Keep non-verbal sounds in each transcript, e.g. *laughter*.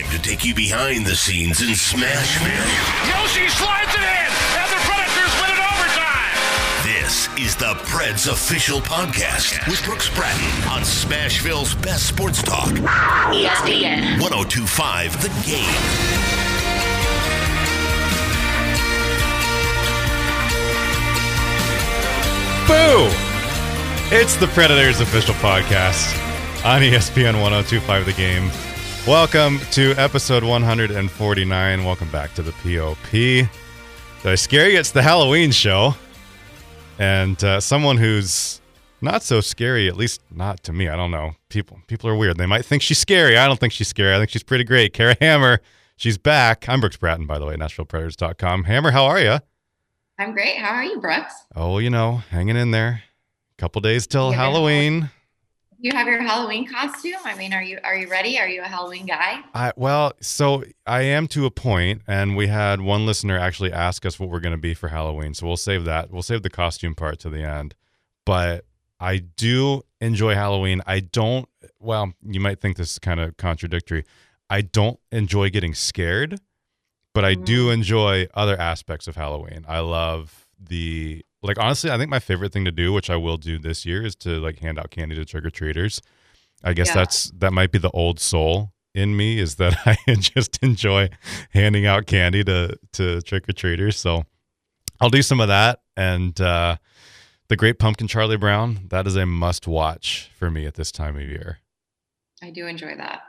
time to take you behind the scenes in Smashville. Josi slides it in, and the Predators win it overtime. This is the Preds official podcast with Brooks Bratton on Smashville's best sports talk. ESPN. 1025 The Game. Boo! It's the Predators official podcast on ESPN 1025 The Game. Welcome to episode 149. Welcome back to the POP. Did I scare you? It's the Halloween show. And uh, someone who's not so scary, at least not to me. I don't know. People people are weird. They might think she's scary. I don't think she's scary. I think she's pretty great. Kara Hammer, she's back. I'm Brooks Bratton, by the way, NashvillePredators.com. Hammer, how are you? I'm great. How are you, Brooks? Oh, you know, hanging in there. A Couple days till Yeah. Halloween. You have your Halloween costume. I mean, are you are you ready? Are you a Halloween guy? I well, so I am to a point, and we had one listener actually ask us what we're going to be for Halloween. So we'll save that. We'll save the costume part to the end. But I do enjoy Halloween. I don't. Well, you might think this is kind of contradictory. I don't enjoy getting scared, but I do mm. enjoy other aspects of Halloween. I love the like honestly, I think my favorite thing to do, which I will do this year, is to like hand out candy to trick or treaters. I guess Yeah. that's that might be the old soul in me is that *laughs* I just enjoy handing out candy to to trick or treaters. So I'll do some of that and uh the Great Pumpkin Charlie Brown, that is a must watch for me at this time of year. I do enjoy that.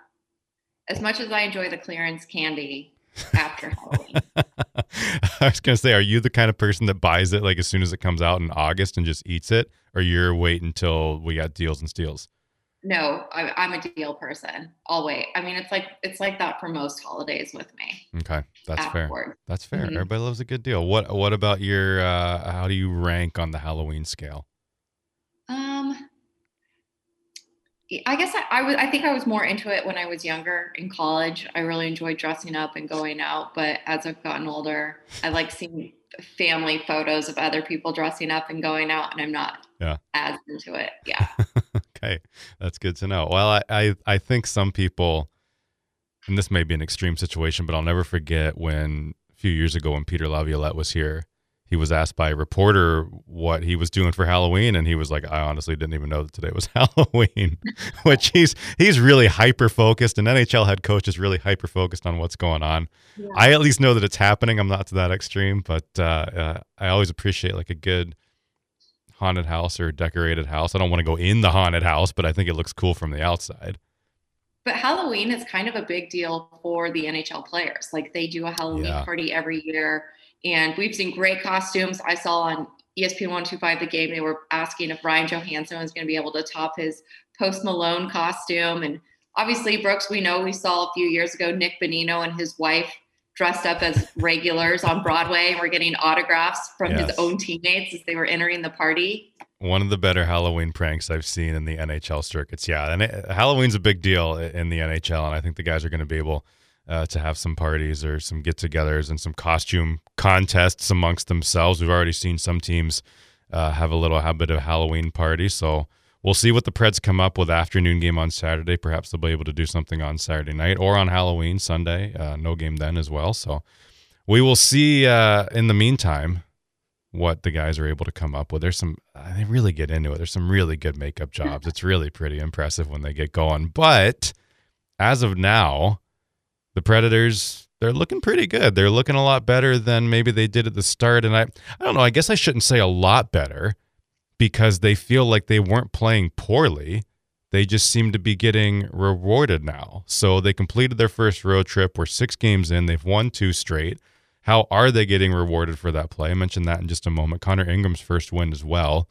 As much as I enjoy the clearance candy after Halloween. *laughs* *laughs* I was gonna say, are you the kind of person that buys it like as soon as it comes out in August and just eats it, or you're wait until we got deals and steals? No, I, I'm a deal person. I'll wait. I mean, it's like it's like that for most holidays with me. Okay, that's fair. That's fair. Mhm. Everybody loves a good deal. What What about your? uh How do you rank on the Halloween scale? Um, I guess I, I was. I think I was more into it when I was younger in college. I really enjoyed dressing up and going out. But as I've gotten older, I like seeing family photos of other people dressing up and going out, and I'm not Yeah. as into it. Yeah, *laughs* okay, that's good to know. Well, I, I I think some people, and this may be an extreme situation, but I'll never forget when a few years ago when Peter Laviolette was here, he was asked by a reporter what he was doing for Halloween, and he was like, "I honestly didn't even know that today was *laughs* Halloween," *laughs* which he's he's really hyper focused. An NHL head coach is really hyper focused on what's going on. I at least know that it's happening. I'm not to that extreme, but uh, uh, I always appreciate like a good haunted house or decorated house. I don't want to go in the haunted house, but I think it looks cool from the outside. but Halloween is kind of a big deal for the NHL players. Like they do a Halloween Yeah. party every year, and we've seen great costumes. I saw on ESPN 125 the game, they were asking if Ryan Johansen was going to be able to top his Post Malone costume. And obviously, Brooks, we know we saw a few years ago Nick Bonino and his wife dressed up as regulars on Broadway and were getting autographs from Yes. his own teammates as they were entering the party. One of the better Halloween pranks I've seen in the NHL circuits. Yeah, and it, Halloween's a big deal in the NHL, and I think the guys are going to be able uh, to have some parties or some get-togethers and some costume contests amongst themselves. We've already seen some teams uh, have a little habit of Halloween party, so we'll see what the Preds come up with afternoon game on Saturday. Perhaps they'll be able to do something on Saturday night or on Halloween Sunday. Uh, no game then as well, so we will see. Uh, in the meantime, what the guys are able to come up with. There's some uh, they really get into it. There's some really good makeup jobs. *laughs* It's really pretty impressive when they get going. But as of now, the Predators they're looking pretty good. They're looking a lot better than maybe they did at the start and I I don't know, I guess I shouldn't say a lot better because they feel like they weren't playing poorly. They just seem to be getting rewarded now. So they completed their first road trip. We're 6 games in. They've won two straight. How are they getting rewarded for that play? I mentioned that in just a moment. Connor Ingram's first win as well.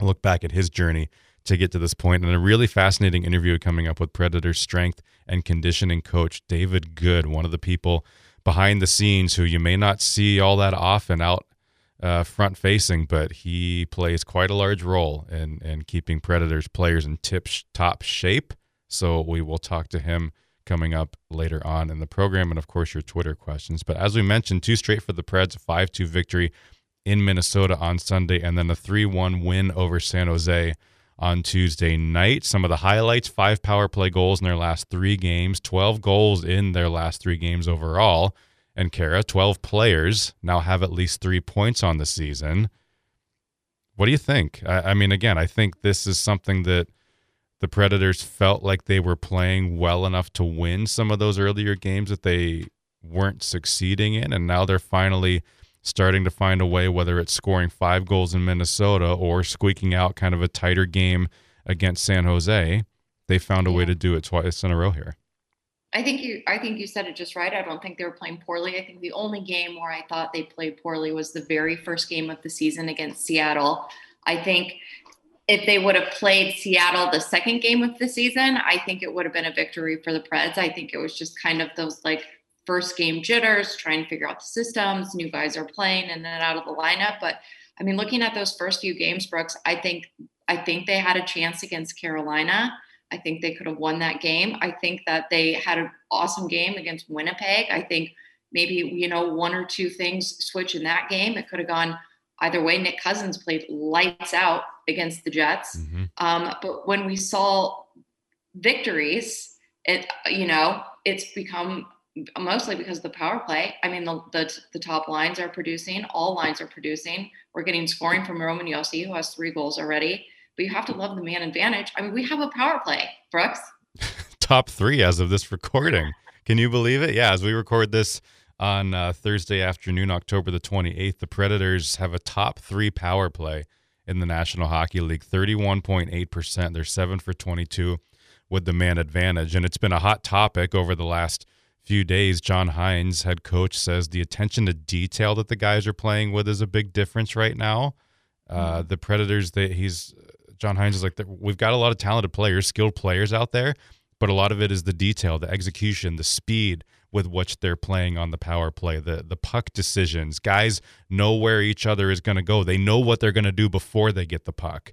I'll look back at his journey to get to this point and a really fascinating interview coming up with Predator strength and conditioning coach David Good, one of the people behind the scenes who you may not see all that often out uh, front facing, but he plays quite a large role in, in keeping Predators players in tip top shape. So we will talk to him coming up later on in the program, and of course your Twitter questions. But as we mentioned, two straight for the Preds, a five two victory in Minnesota on Sunday, and then a three one win over San Jose on Tuesday night. Some of the highlights five power play goals in their last three games, 12 goals in their last three games overall. And Kara, 12 players now have at least three points on the season. What do you think? I, I mean, again, I think this is something that the Predators felt like they were playing well enough to win some of those earlier games that they weren't succeeding in. And now they're finally starting to find a way, whether it's scoring five goals in Minnesota or squeaking out kind of a tighter game against San Jose. They found a way to do it twice in a row here. I think you I think you said it just right. I don't think they were playing poorly. I think the only game where I thought they played poorly was the very first game of the season against Seattle. I think if they would have played Seattle the second game of the season, I think it would have been a victory for the Preds. I think it was just kind of those like first game jitters, trying to figure out the systems, new guys are playing and then out of the lineup. But I mean, looking at those first few games, Brooks, I think I think they had a chance against Carolina. I think they could have won that game. I think that they had an awesome game against Winnipeg. I think maybe, you know, one or two things switch in that game. It could have gone either way. Nick Cousins played lights out against the Jets. Mm-hmm. Um, but when we saw victories, it, you know, it's become mostly because of the power play. I mean, the, the, the top lines are producing, all lines are producing. We're getting scoring from Roman Josi, who has three goals already but you have to love the man advantage. I mean, we have a power play, Brooks. *laughs* Top three as of this recording. Can you believe it? Yeah, as we record this on uh, Thursday afternoon, October the 28th, the Predators have a top three power play in the National Hockey League 31.8%. They're seven for 22 with the man advantage. And it's been a hot topic over the last few days. John Hynes, head coach, says the attention to detail that the guys are playing with is a big difference right now. Uh, mm-hmm. the Predators, they, he's John Hynes is like, we've got a lot of talented players, skilled players out there, but a lot of it is the detail, the execution, the speed with which they're playing on the power play, the the puck decisions. Guys know where each other is going to go. They know what they're going to do before they get the puck.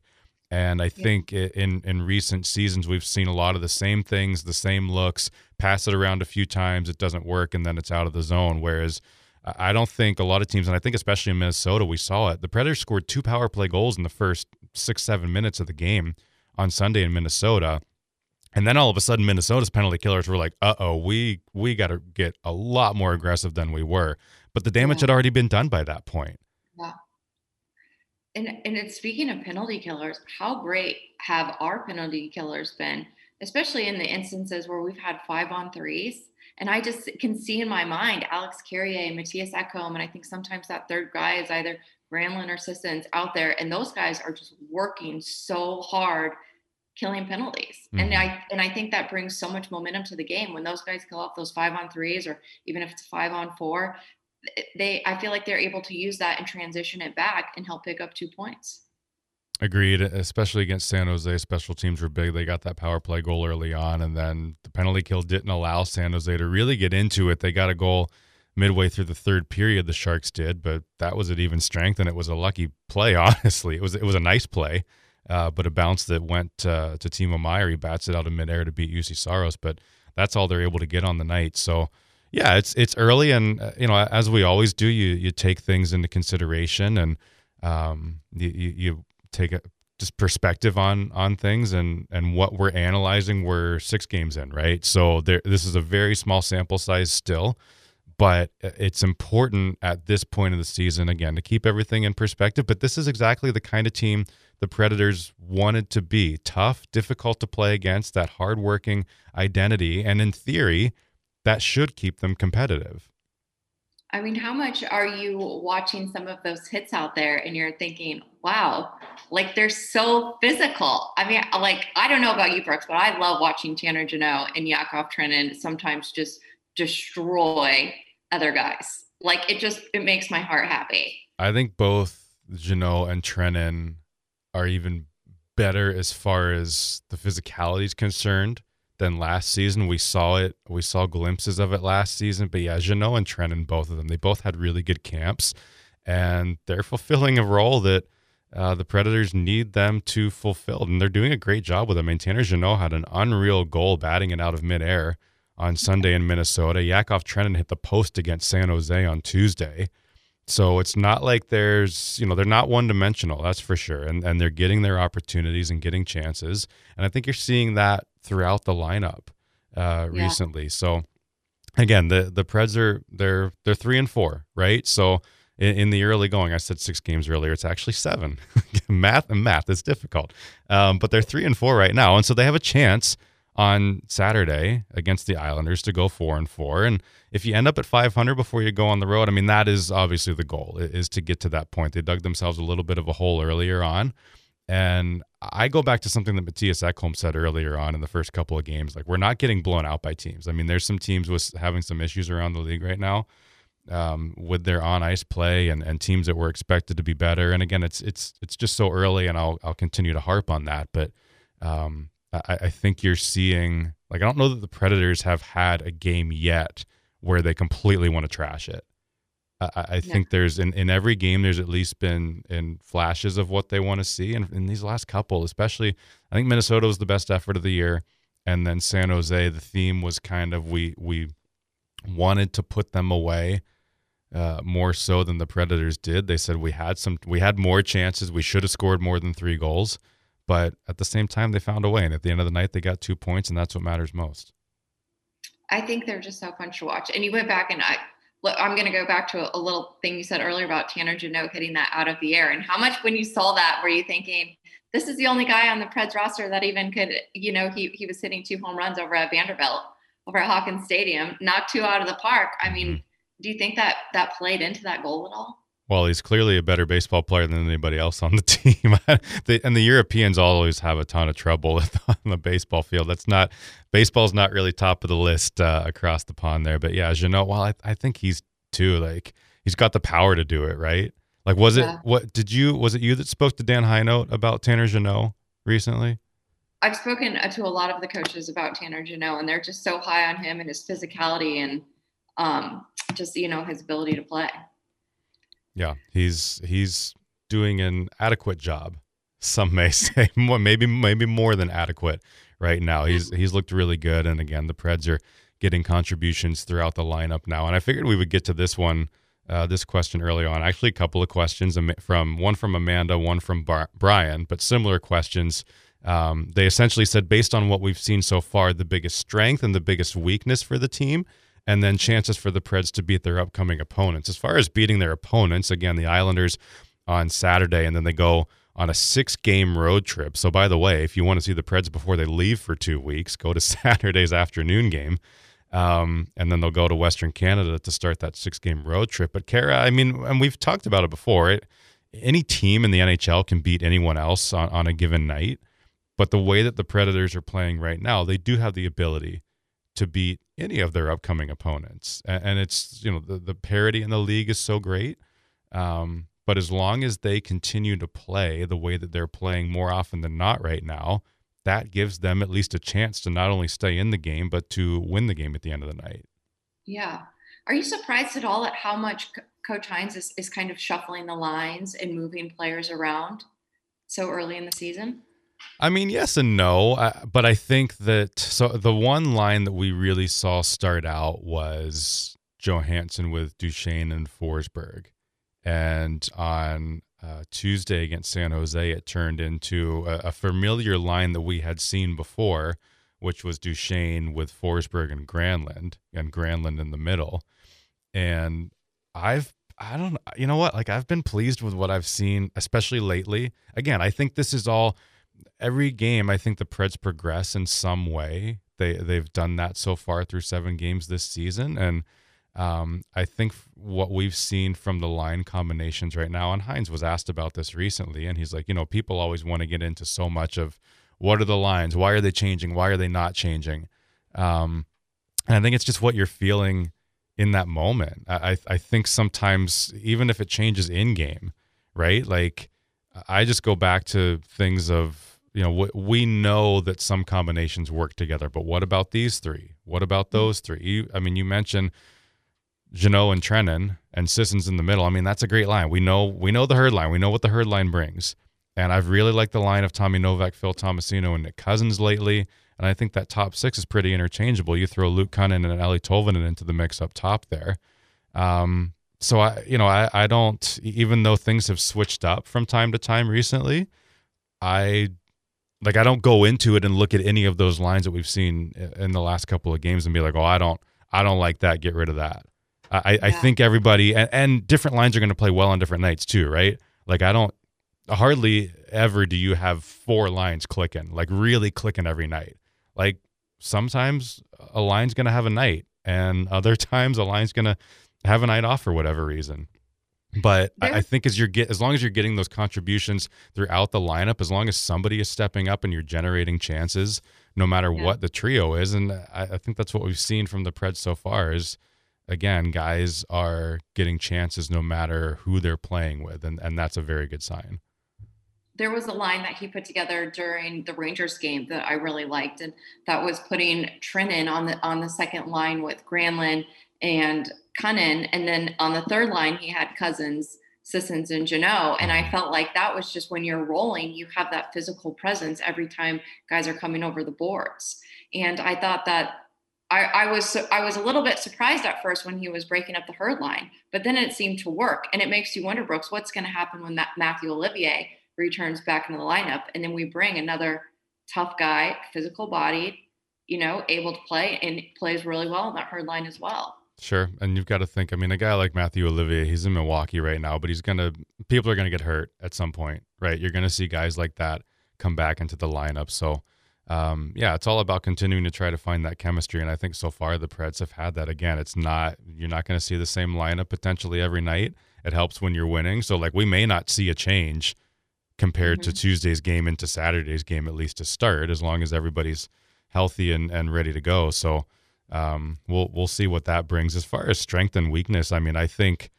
And I think in in recent seasons we've seen a lot of the same things, the same looks. Pass it around a few times, it doesn't work, and then it's out of the zone. Whereas I don't think a lot of teams, and I think especially in Minnesota, we saw it. The Predators scored two power play goals in the first six, seven minutes of the game on Sunday in Minnesota. And then all of a sudden, Minnesota's penalty killers were like, "Uh oh, we we got to get a lot more aggressive than we were." But the damage yeah. had already been done by that point. And and it's speaking of penalty killers, how great have our penalty killers been, especially in the instances where we've had five on threes. And I just can see in my mind Alex Carrier, Matthias Ekholm, and I think sometimes that third guy is either Granlund or Sissons out there, and those guys are just working so hard killing penalties. Mm-hmm. And I and I think that brings so much momentum to the game when those guys kill off those five on threes or even if it's five on four, they I feel like they're able to use that and transition it back and help pick up two points. Agreed, especially against San Jose. Special teams were big. They got that power play goal early on, and then the penalty kill didn't allow San Jose to really get into it. They got a goal midway through the third period the Sharks did, but that was at even strength, and it was a lucky play. *laughs* Honestly, it was it was a nice play, uh, but a bounce that went uh, to Timo Meier. He bats it out of midair to beat Juuse Saros, but that's all they're able to get on the night. So yeah, it's it's early, and uh, you know as we always do, you you take things into consideration, and um, you, you, take a just perspective on on things and and what we're analyzing we're six games in right? So there this is a very small sample size still but it's important at this point of the season again to keep everything in perspective but this is exactly the kind of team the predators wanted to be. Tough difficult to play against that hardworking identity and in theory that should keep them competitive i mean how much are you watching some of those hits out there and you're thinking wow like they're so physical i mean like i don't know about you brooks but i love watching tanner jeannot and yakov trenin sometimes just destroy other guys. Like it just it makes my heart happy. I think both Jeannot and Trenin are even better as far as the physicality is concerned than last season. We saw it. We saw glimpses of it last season. But yeah, Jeannot and Trenin, both of them, they both had really good camps, and they're fulfilling a role that uh, the Predators need them to fulfill, and they're doing a great job with it. I mean, Tanner Jeannot had an unreal goal batting it out of midair on Sunday in Minnesota. Yakov Trenin hit the post against San Jose on Tuesday. So it's not like there's, you know, they're not one dimensional, that's for sure. And and they're getting their opportunities and getting chances. And I think you're seeing that throughout the lineup uh, yeah. recently. So again, the the Preds are they're they're three and four, right? So in, in the early going, I said six games earlier. It's actually seven. *laughs* math and math is difficult, um, but they're three and four right now, and so they have a chance on Saturday against the Islanders to go four and four. And if you end up at 500 before you go on the road, I mean, that is obviously the goal is to get to that point. They dug themselves a little bit of a hole earlier on. And I go back to something that Matthias Ekholm said earlier on in the first couple of games. Like, we're not getting blown out by teams. I mean, there's some teams with having some issues around the league right now um, with their on ice play and, and teams that were expected to be better. And again, it's it's it's just so early, and I'll I'll continue to harp on that. But um, I, I think you're seeing like I don't know that the Predators have had a game yet where they completely want to trash it. I, I think there's in, in every game there's at least been in flashes of what they want to see, and in these last couple, especially, I think Minnesota was the best effort of the year, and then San Jose. The theme was kind of we we wanted to put them away uh, more so than the Predators did. They said we had some, we had more chances. We should have scored more than three goals. But at the same time, they found a way. And at the end of the night, they got two points, and that's what matters most. I think they're just so fun to watch. And you went back, and I, I'm going to go back to a, a, little thing you said earlier about Tanner Jeannot hitting that out of the air. And how much, when you saw that, were you thinking, this is the only guy on the Preds roster that even could, you know, he, he was hitting two home runs over at Vanderbilt, over at Hawkins Stadium, knocked two out of the park. I mean, mm-hmm. do you think that that played into that goal at all? Well, he's clearly a better baseball player than anybody else on the *laughs* team. *laughs* and the Europeans always have a ton of trouble *laughs* on the baseball field. That's not baseball's not really top of the list uh, across the pond there. But yeah, Jeannot, well, I, I think he's too like he's got the power to do it, right? Like, was yeah. it what did you was it you that spoke to Dan Hinote about Tanner Jeannot recently? I've spoken to a lot of the coaches about Tanner Jeannot, and they're just so high on him and his physicality and um, just you know his ability to play. Yeah, he's he's doing an adequate job. Some may *laughs* say more, maybe maybe more than adequate right now. He's he's looked really good, and again, the Preds are getting contributions throughout the lineup now. And I figured we would get to this one, uh, this question early on. Actually, a couple of questions from one from Amanda, one from Bar- Brian, but similar questions. Um, they essentially said, based on what we've seen so far, the biggest strength and the biggest weakness for the team and then chances for the Preds to beat their upcoming opponents. As far as beating their opponents, again, the Islanders on Saturday, and then they go on a six game road trip. So, by the way, if you want to see the Preds before they leave for two weeks, go to *laughs* Saturday's afternoon game. Um, and then they'll go to Western Canada to start that six game road trip. But, Kara, I mean, and we've talked about it before, it, any team in the NHL can beat anyone else on, on a given night. But the way that the Predators are playing right now, they do have the ability to beat any of their upcoming opponents. And, it's, you know, the, the parity in the league is so great. Um, but as long as they continue to play the way that they're playing more often than not right now, that gives them at least a chance to not only stay in the game, but to win the game at the end of the night. Yeah. Are you surprised at all at how much Coach Hynes is, is kind of shuffling the lines and moving players around so early in the season? I mean, yes and no, uh, but I think that so the one line that we really saw start out was Johansen with Duchene and Forsberg, and on uh, Tuesday against San Jose, it turned into a, a, familiar line that we had seen before, which was Duchene with Forsberg and Granlund, and Granlund in the middle. And I've I don't you know what like I've been pleased with what I've seen, especially lately. Again, I think this is all every game, I think the Preds progress in some way. They they've done that so far through seven games this season, and um, I think what we've seen from the line combinations right now, and Hynes was asked about this recently, and he's like, you know, people always want to get into so much of what are the lines, why are they changing, why are they not changing, um, and I think it's just what you're feeling in that moment. I I think sometimes even if it changes in game, right, like I just go back to things of you know we know that some combinations work together, but what about these three? What about hmm. those three? You, I mean, you mentioned Jeannot and Trenin and Sissons in the middle. I mean, that's a great line. We know we know the herd line. We know what the herd line brings. And I've really liked the line of Tommy Novak, Phil Tomasino, and Nick Cousins lately. And I think that top six is pretty interchangeable. You throw Luke Kunin and Eeli Tolvanen into the mix up top there. Um, so I, you know, I, I don't, even though things have switched up from time to time recently, I like, I don't go into it and look at any of those lines that we've seen in the last couple of games and be like, oh, I don't, I don't like that. Get rid of that. I, yeah. I think everybody and, and different lines are going to play well on different nights too, right? Like, I don't, hardly ever do you have four lines clicking, like really clicking every night. Like, sometimes a line's going to have a night and other *laughs* times a line's going to have a night off for whatever reason. But I, I think as you're get as long as you're getting those contributions throughout the lineup, as long as somebody is stepping up and you're generating chances, no matter yeah. what the trio is, and I, I think that's what we've seen from the Preds so far is again, guys are getting chances no matter who they're playing with, and, and that's a very good sign. There was a line that he put together during the Rangers game that I really liked, and that was putting Trenin on the on the second line with Granlund and Kunin, and then on the third line he had Cousins, Sissons, and Jeannot. And I mm-hmm. felt like that was just when you're rolling, you have that physical presence every time guys are coming over the boards. And I thought that I, I, was I was a little bit surprised at first when he was breaking up the herd line, but then it seemed to work. And it makes you wonder, Brooks, what's going to happen when that Mathieu Olivier returns back into the lineup, and then we bring another tough guy, physical body, you know, able to play and plays really well in that herd line as well. Sure. And you've got to think, I mean, a guy like Mathieu Olivier, he's in Milwaukee right now, but he's going to, people are going to get hurt at some point, right? You're going to see guys like that come back into the lineup. So, um, yeah, it's all about continuing to try to find that chemistry. And I think so far the Preds have had that. Again, it's not, you're not going to see the same lineup potentially every night. It helps when you're winning. So, like, we may not see a change compared mm-hmm. to Tuesday's game into Saturday's game, at least to start, as long as everybody's healthy and, and ready to go. So, um, we'll we'll see what that brings. As far as strength and weakness, I mean, I think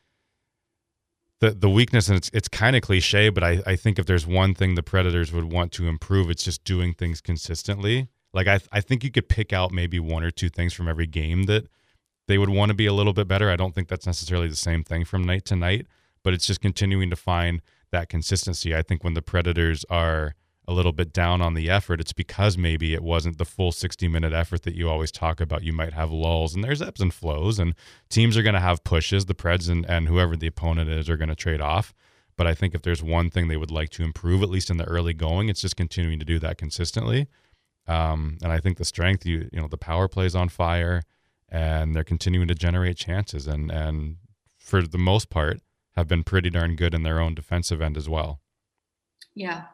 the the weakness, and it's it's kind of cliche, but I I think if there's one thing the Predators would want to improve, it's just doing things consistently. Like I I think you could pick out maybe one or two things from every game that they would want to be a little bit better. I don't think that's necessarily the same thing from night to night, but it's just continuing to find that consistency. I think when the Predators are a little bit down on the effort, it's because maybe it wasn't the full 60 minute effort that you always talk about. You might have lulls and there's ebbs and flows, and teams are going to have pushes. The Preds and, and whoever the opponent is are going to trade off. But I think if there's one thing they would like to improve, at least in the early going, it's just continuing to do that consistently. Um, and I think the strength, you you know, the power plays on fire, and they're continuing to generate chances, and and for the most part, have been pretty darn good in their own defensive end as well. Yeah,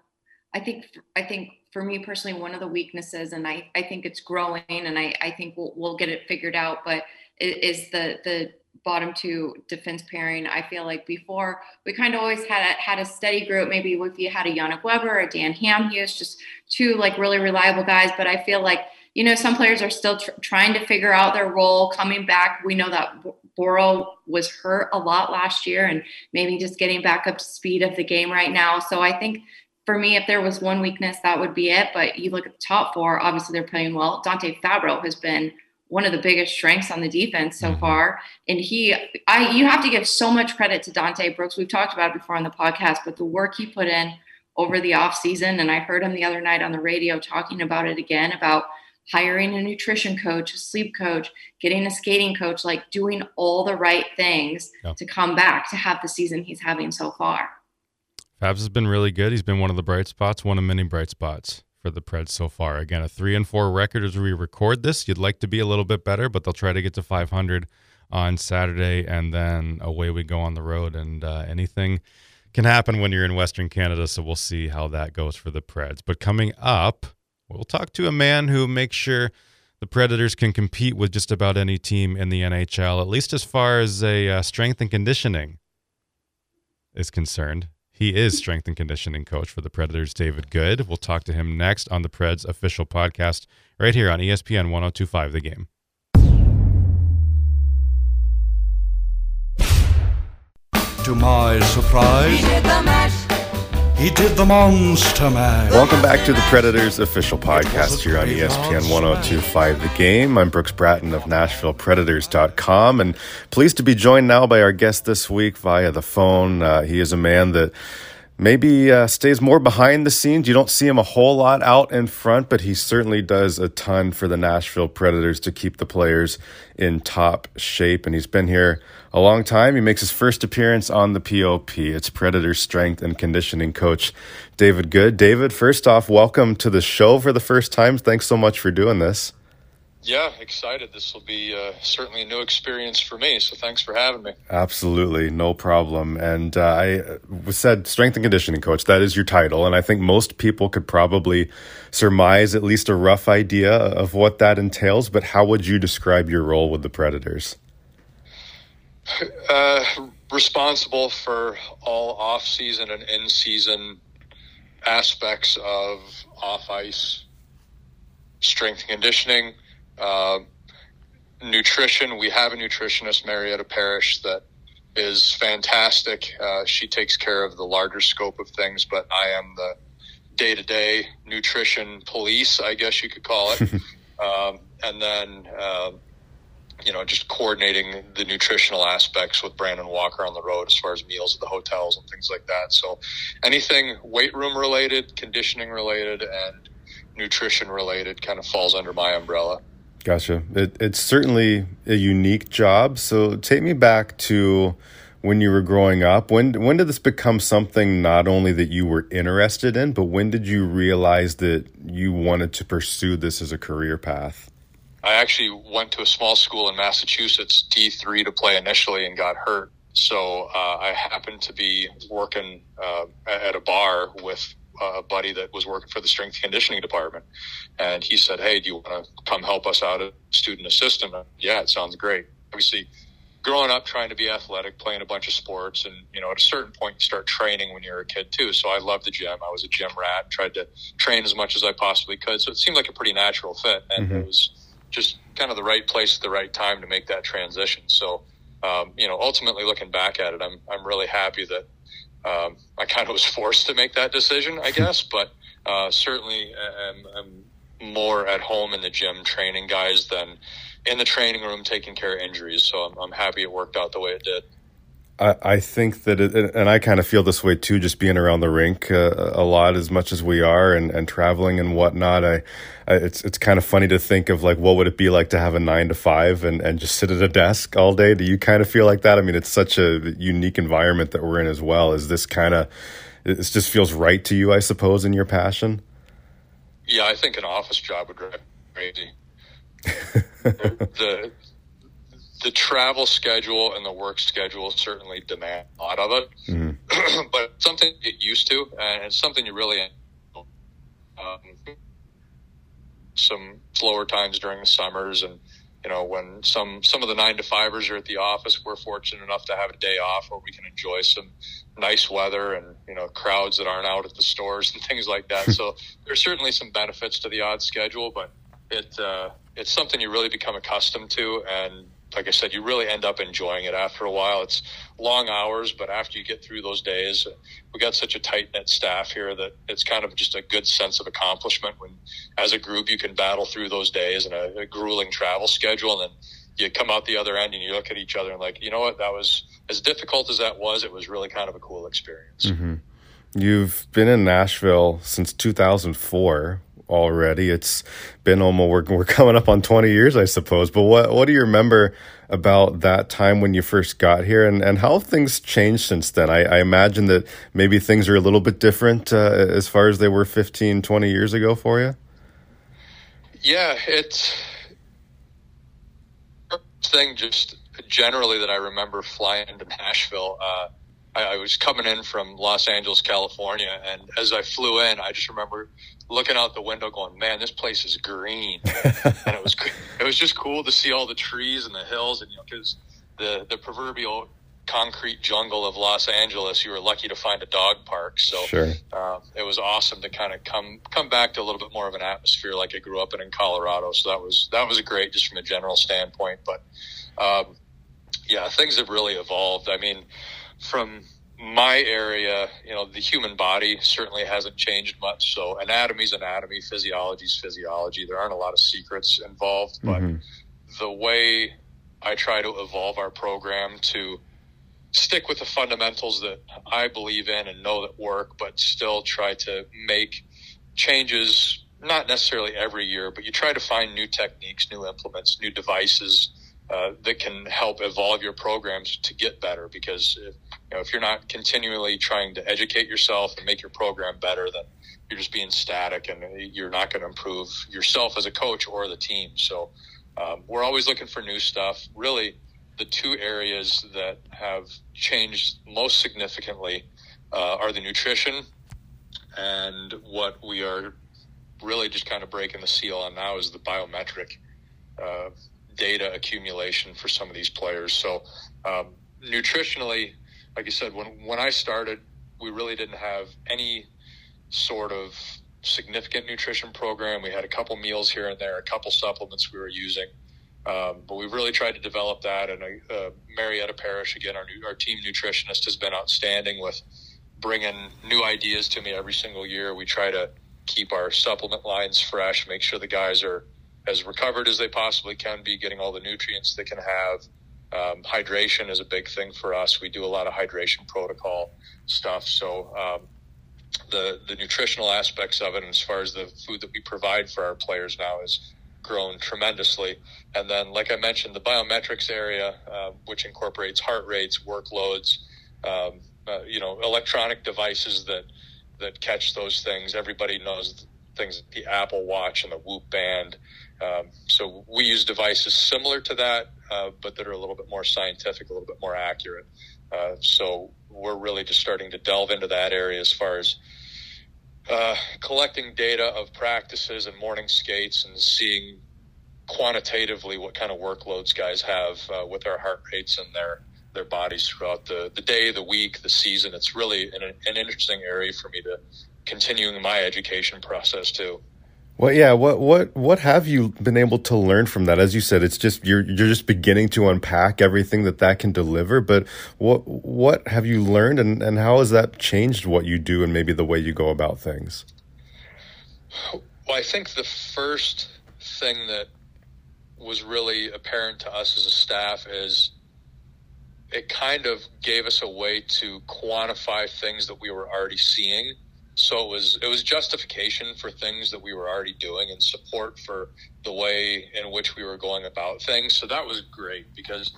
I think I think for me personally, one of the weaknesses, and I, I think it's growing, and I, I think we'll, we'll get it figured out, but is the the bottom two defense pairing. I feel like before we kind of always had a, had a steady group. Maybe if you had a Yannick Weber, a Dan Hamhuis, just two like really reliable guys. But I feel like you know some players are still tr- trying to figure out their role, coming back. We know that Boro was hurt a lot last year, and maybe just getting back up to speed of the game right now. So I think for me, if there was one weakness, that would be it. But you look at the top four, obviously they're playing well. Dante Fabbro has been one of the biggest strengths on the defense so mm-hmm. far. And he, I, you have to give so much credit to Dante Brooks. We've talked about it before on the podcast, but the work he put in over the off season, and I heard him the other night on the radio talking about it again about hiring a nutrition coach, a sleep coach, getting a skating coach, like doing all the right things yeah. to come back to have the season he's having so far. Fabs has been really good. He's been one of the bright spots, one of many bright spots for the Preds so far. Again, a three and four record as we record this. You'd like to be a little bit better, but they'll try to get to 500 on Saturday, and then away we go on the road. And uh, anything can happen when you're in Western Canada, so we'll see how that goes for the Preds. But coming up, we'll talk to a man who makes sure the Predators can compete with just about any team in the NHL, at least as far as a uh, strength and conditioning is concerned. He is strength and conditioning coach for the Predators, David Good. We'll talk to him next on the Preds official podcast right here on ESPN 1025 The Game. To my surprise, he did the monster man. Welcome back to the Predators official podcast here on ESPN 1025 The Game. I'm Brooks Bratton of NashvillePredators.com and pleased to be joined now by our guest this week via the phone. Uh, he is a man that maybe uh, stays more behind the scenes. You don't see him a whole lot out in front, but he certainly does a ton for the Nashville Predators to keep the players in top shape. And he's been here a long time. He makes his first appearance on the POP. It's Predator strength and conditioning coach David Good. David, first off, welcome to the show for the first time. Thanks so much for doing this. Yeah, excited. This will be uh, certainly a new experience for me. So thanks for having me. Absolutely, no problem. And uh, I uh, said strength and conditioning coach. That is your title, and I think most people could probably surmise at least a rough idea of what that entails. But how would you describe your role with the Predators? Uh, responsible for all off-season and in-season aspects of off-ice strength and conditioning uh, nutrition, we have a nutritionist, Marietta Parrish, that is fantastic. Uh, she takes care of the larger scope of things, but I am the day to day nutrition police, I guess you could call it. *laughs* um, and then, uh, you know, just coordinating the nutritional aspects with Brandon Walker on the road as far as meals at the hotels and things like that. So anything weight room related, conditioning related, and nutrition related kind of falls under my umbrella. Gotcha. It, it's certainly a unique job. So take me back to when you were growing up. When when did this become something not only that you were interested in, but when did you realize that you wanted to pursue this as a career path? I actually went to a small school in Massachusetts, D three, to play initially, and got hurt. So uh, I happened to be working uh, at a bar with a buddy that was working for the strength conditioning department, and he said, "Hey, do you want to come help us out as student assistant?" yeah, it sounds great. Obviously, growing up trying to be athletic, playing a bunch of sports, and you know, at a certain point, you start training when you're a kid too. So I loved the gym. I was a gym rat. Tried to train as much as I possibly could. So it seemed like a pretty natural fit, and mm-hmm. it was just kind of the right place at the right time to make that transition. So, um, you know, ultimately looking back at it, I'm I'm really happy that um, I kind of was forced to make that decision, I guess. *laughs* But uh, certainly, I'm, I'm, more at home in the gym training guys than in the training room taking care of injuries. So I'm, I'm happy it worked out the way it did. I, I think that, it, and I kind of feel this way too, just being around the rink uh, a lot as much as we are, and, and traveling and whatnot. I, I, it's it's kind of funny to think of like what would it be like to have a nine to five and, and just sit at a desk all day. Do you kind of feel like that? I mean, it's such a unique environment that we're in as well. Is this kind of it just feels right to you, I suppose, in your passion? Yeah, I think an office job would drive crazy. *laughs* the the travel schedule and the work schedule certainly demand a lot of it, mm-hmm. *clears throat* but something you get used to, and it's something you really um, some slower times during the summers, and you know when some some of the nine to fivers are at the office, we're fortunate enough to have a day off where we can enjoy some nice weather and you know crowds that aren't out at the stores and *laughs* things like that. so *laughs* there's certainly some benefits to the odd schedule, but it uh, it's something you really become accustomed to and like I said, you really end up enjoying it after a while. It's long hours, but after you get through those days, we got such a tight knit staff here that it's kind of just a good sense of accomplishment when, as a group, you can battle through those days and a, a grueling travel schedule, and then you come out the other end and you look at each other and like, you know what, that was as difficult as that was. It was really kind of a cool experience. Mm-hmm. You've been in Nashville since 2004 already. It's been almost we're, we're coming up on 20 years, I suppose. But what what do you remember about that time when you first got here, and and how things changed since then? I, I imagine that maybe things are a little bit different uh, as far as they were 15, 20 years ago for you. Yeah, it's thing just generally that I remember flying to Nashville. Uh, I, I, was coming in from Los Angeles, California, and as I flew in, I just remember looking out the window, going, "Man, this place is green," *laughs* and it was it was just cool to see all the trees and the hills, and you know, because the the proverbial concrete jungle of Los Angeles, you were lucky to find a dog park. So sure. uh, it was awesome to kind of come come back to a little bit more of an atmosphere like I grew up in in Colorado. So that was that was great just from a general standpoint. But um, yeah, things have really evolved. I mean, from my area, you know, the human body certainly hasn't changed much. So anatomy's anatomy, physiology's physiology. There aren't a lot of secrets involved, but mm-hmm. the way I try to evolve our program to stick with the fundamentals that I believe in and know that work, but still try to make changes, not necessarily every year, but you try to find new techniques, new implements, new devices uh, that can help evolve your programs to get better. Because if, you know, if you're not continually trying to educate yourself and make your program better, then you're just being static and you're not going to improve yourself as a coach or the team. So um, we're always looking for new stuff. Really, the two areas that have changed most significantly uh, are the nutrition and what we are really just kind of breaking the seal on now is the biometric uh, data accumulation for some of these players. So, um, nutritionally, like you said, when when I started, we really didn't have any sort of significant nutrition program. We had a couple meals here and there, a couple supplements we were using, um, but we've really tried to develop that. And uh, Marietta Parrish, again, our new, our team nutritionist, has been outstanding with bringing new ideas to me every single year. We try to keep our supplement lines fresh, make sure the guys are as recovered as they possibly can be, getting all the nutrients they can have. Um, hydration is a big thing for us. We do a lot of hydration protocol stuff. So um, the the nutritional aspects of it, and as far as the food that we provide for our players now, has grown tremendously. And then, like I mentioned, the biometrics area, uh, which incorporates heart rates, workloads, um, uh, you know, electronic devices that that catch those things. Everybody knows things the Apple Watch and the Whoop Band. Um, so we use devices similar to that, uh, but that are a little bit more scientific, a little bit more accurate. Uh, so we're really just starting to delve into that area as far as uh, collecting data of practices and morning skates and seeing quantitatively what kind of workloads guys have uh, with their heart rates and their their bodies throughout the, the day, the week, the season. It's really an, an interesting area for me to continuing my education process too. Well, yeah. What what what have you been able to learn from that? As you said, it's just you're you're just beginning to unpack everything that that can deliver. But what what have you learned, and and how has that changed what you do and maybe the way you go about things? Well, I think the first thing that was really apparent to us as a staff is it kind of gave us a way to quantify things that we were already seeing. So it was it was justification for things that we were already doing and support for the way in which we were going about things. So that was great because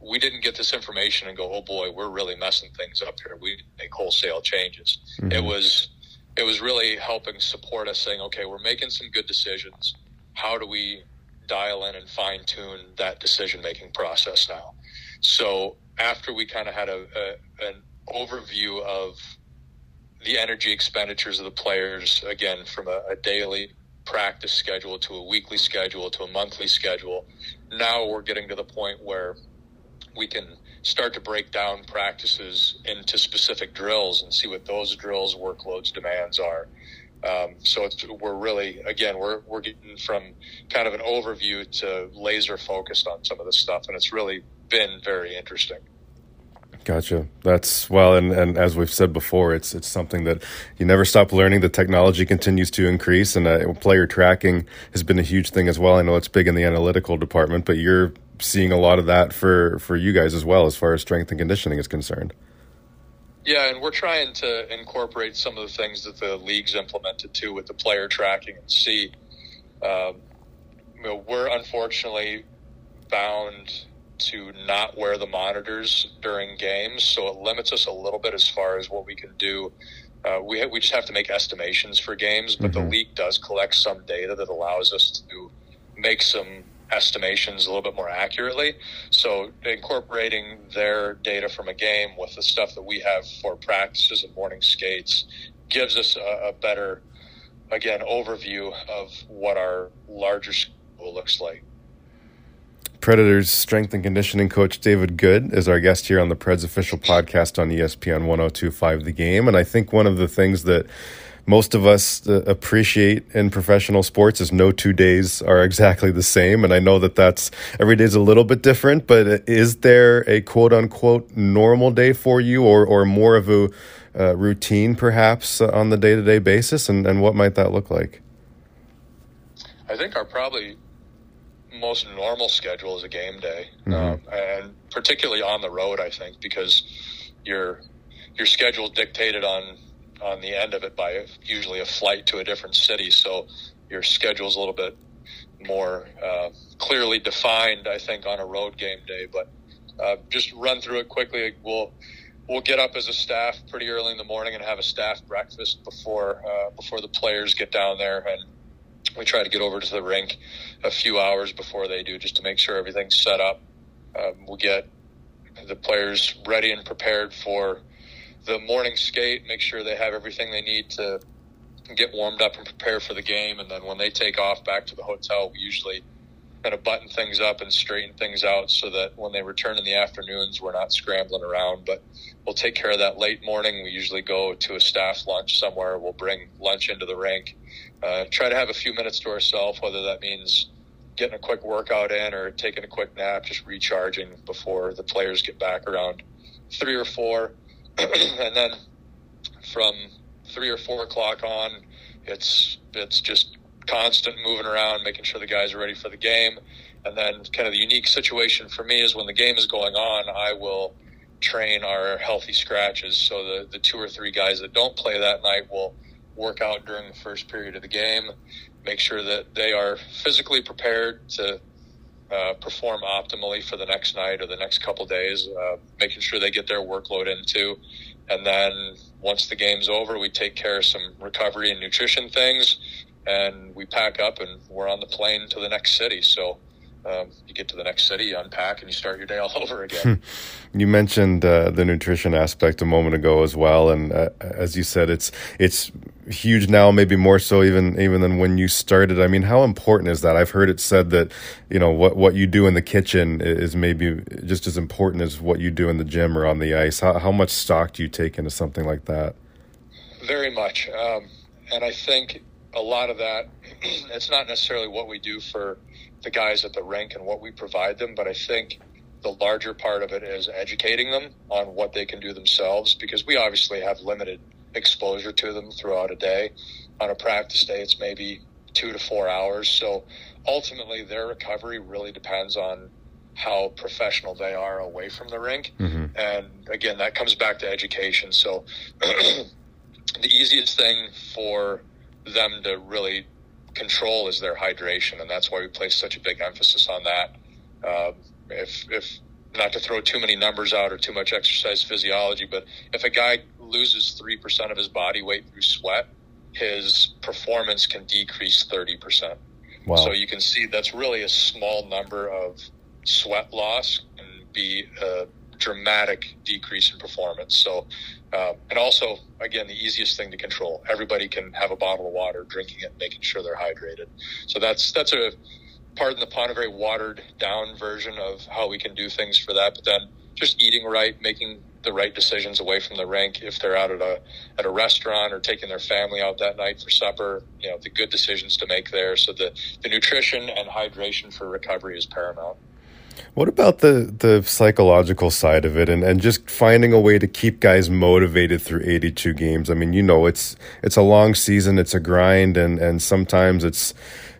we didn't get this information and go, "Oh boy, we're really messing things up here." We make wholesale changes. Mm-hmm. It was it was really helping support us saying, "Okay, we're making some good decisions. How do we dial in and fine tune that decision making process now?" So after we kind of had a, a, an overview of the energy expenditures of the players, again, from a, a daily practice schedule to a weekly schedule to a monthly schedule, now we're getting to the point where we can start to break down practices into specific drills and see what those drills, workloads, demands are. Um, so we're really, again, we're, we're getting from kind of an overview to laser focused on some of this stuff. And it's really been very interesting. Gotcha. That's well, and, and as we've said before, it's it's something that you never stop learning. The technology continues to increase, and uh, player tracking has been a huge thing as well. I know it's big in the analytical department, but you're seeing a lot of that for for you guys as well, as far as strength and conditioning is concerned. Yeah, and we're trying to incorporate some of the things that the league's implemented too with the player tracking and see. Um, you know, we're unfortunately bound to not wear the monitors during games, so it limits us a little bit as far as what we can do. Uh, we ha- we just have to make estimations for games, but mm-hmm. the league does collect some data that allows us to make some estimations a little bit more accurately. So incorporating their data from a game with the stuff that we have for practices and morning skates gives us a, a better, again, overview of what our larger school looks like. Predators strength and conditioning coach David Good is our guest here on the Preds official podcast on ESPN 1025 The Game. And I think one of the things that most of us uh, appreciate in professional sports is no two days are exactly the same. And I know that that's every day is a little bit different, but is there a quote unquote normal day for you or, or more of a uh, routine perhaps on the day to day basis? And, and what might that look like? I think our probably most normal schedule is a game day, Mhm. um, and particularly on the road. I think because your your schedule dictated on on the end of it by usually a flight to a different city, so your schedule is a little bit more uh, clearly defined. I think on a road game day, but uh, just run through it quickly. We'll we'll get up as a staff pretty early in the morning and have a staff breakfast before uh, before the players get down there, and we try to get over to the rink a few hours before they do, just to make sure everything's set up. Um, we'll get the players ready and prepared for the morning skate. Make sure they have everything they need to get warmed up and prepare for the game, and then when they take off back to the hotel, we usually kind of button things up and straighten things out so that when they return in the afternoons, we're not scrambling around. But we'll take care of that late morning. We usually go to a staff lunch somewhere. We'll bring lunch into the rink. Uh, try to have a few minutes to ourselves, whether that means getting a quick workout in or taking a quick nap, just recharging before the players get back around three or four. *clears throat* and then from three or four o'clock on, it's it's just constant moving around, making sure the guys are ready for the game. And then, kind of the unique situation for me is when the game is going on, I will train our healthy scratches. So the the two or three guys that don't play that night will work out during the first period of the game, make sure that they are physically prepared to uh, perform optimally for the next night or the next couple days, uh, making sure they get their workload in too. And then once the game's over, we take care of some recovery and nutrition things, and we pack up and we're on the plane to the next city. So um, you get to the next city, you unpack, and you start your day *laughs* all over again. *laughs* You mentioned uh, the nutrition aspect a moment ago as well, and uh, as you said, it's it's huge now, maybe more so even even than when you started. I mean, how important is that? I've heard it said that you know what what you do in the kitchen is maybe just as important as what you do in the gym or on the ice. How how much stock do you take into something like that? Very much. Um, and I think a lot of that, *clears throat* it's not necessarily what we do for the guys at the rink and what we provide them, but I think the larger part of it is educating them on what they can do themselves because we obviously have limited exposure to them throughout a day. On a practice day, it's maybe two to four hours. So ultimately, their recovery really depends on how professional they are away from the rink. Mhm. And again, that comes back to education. So *clears throat* the easiest thing for them to really control is their hydration, and that's why we place such a big emphasis on that. Um, if, if not to throw too many numbers out or too much exercise physiology, but if a guy loses three percent of his body weight through sweat, his performance can decrease thirty percent. Wow. So you can see that's really a small number of sweat loss and be a dramatic decrease in performance. So, uh, and also, again, the easiest thing to control. Everybody can have a bottle of water, drinking it, making sure they're hydrated. So that's that's a pardon the pun, a very watered down version of how we can do things for that. But then just eating right, making the right decisions away from the rink. If they're out at a at a restaurant or taking their family out that night for supper, you know, the good decisions to make there. So the the nutrition and hydration for recovery is paramount. What about the the psychological side of it and, and just finding a way to keep guys motivated through 82 games? I mean, you know, it's it's a long season, it's a grind and and sometimes it's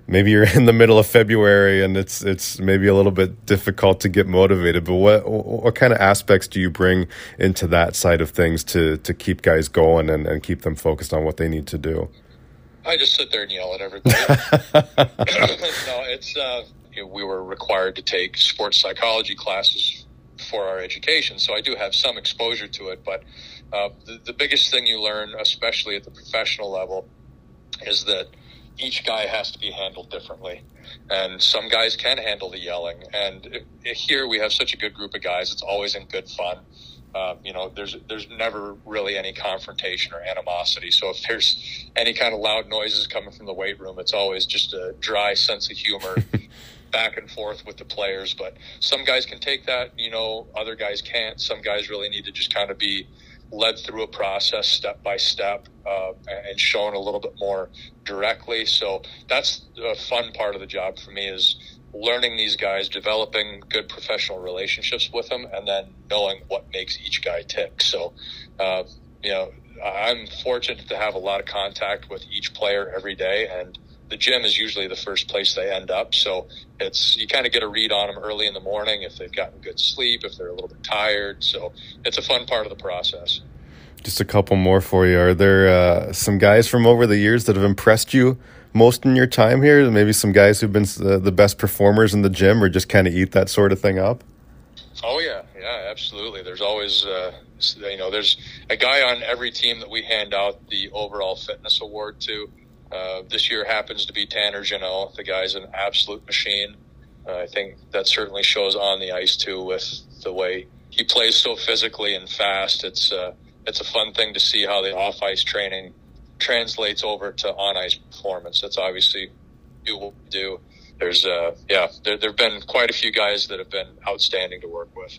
maybe you're *laughs* in the middle of February and it's it's maybe a little bit difficult to get motivated, but what what kind of aspects do you bring into that side of things to to keep guys going and, and keep them focused on what they need to do? I just sit there and yell at everybody. *laughs* no, it's uh, we were required to take sports psychology classes for our education, so I do have some exposure to it. But uh, the, the biggest thing you learn, especially at the professional level, is that each guy has to be handled differently. And some guys can handle the yelling. And if here we have such a good group of guys, it's always in good fun. Uh, you know, there's there's never really any confrontation or animosity. So if there's any kind of loud noises coming from the weight room, it's always just a dry sense of humor *laughs* back and forth with the players. But some guys can take that, you know, other guys can't. Some guys really need to just kind of be led through a process step by step uh, and shown a little bit more directly. So that's a fun part of the job for me is learning these guys, developing good professional relationships with them, and then knowing what makes each guy tick. So, uh, you know, I'm fortunate to have a lot of contact with each player every day, and the gym is usually the first place they end up. So it's you kind of get a read on them early in the morning if they've gotten good sleep, if they're a little bit tired. So it's a fun part of the process. Just a couple more for you. Are there uh, some guys from over the years that have impressed you most in your time here? Maybe some guys who've been the, the best performers in the gym, or just kind of eat that sort of thing up. Oh yeah, yeah, absolutely. There's always, uh, you know, there's a guy on every team that we hand out the overall fitness award to. Uh, this year happens to be Tanner Jeannot. The guy's an absolute machine. Uh, I think that certainly shows on the ice too, with the way he plays so physically and fast. It's uh, it's a fun thing to see how the off ice training translates over to on ice performance. That's obviously what we do. There's uh, yeah, there there've been quite a few guys that have been outstanding to work with.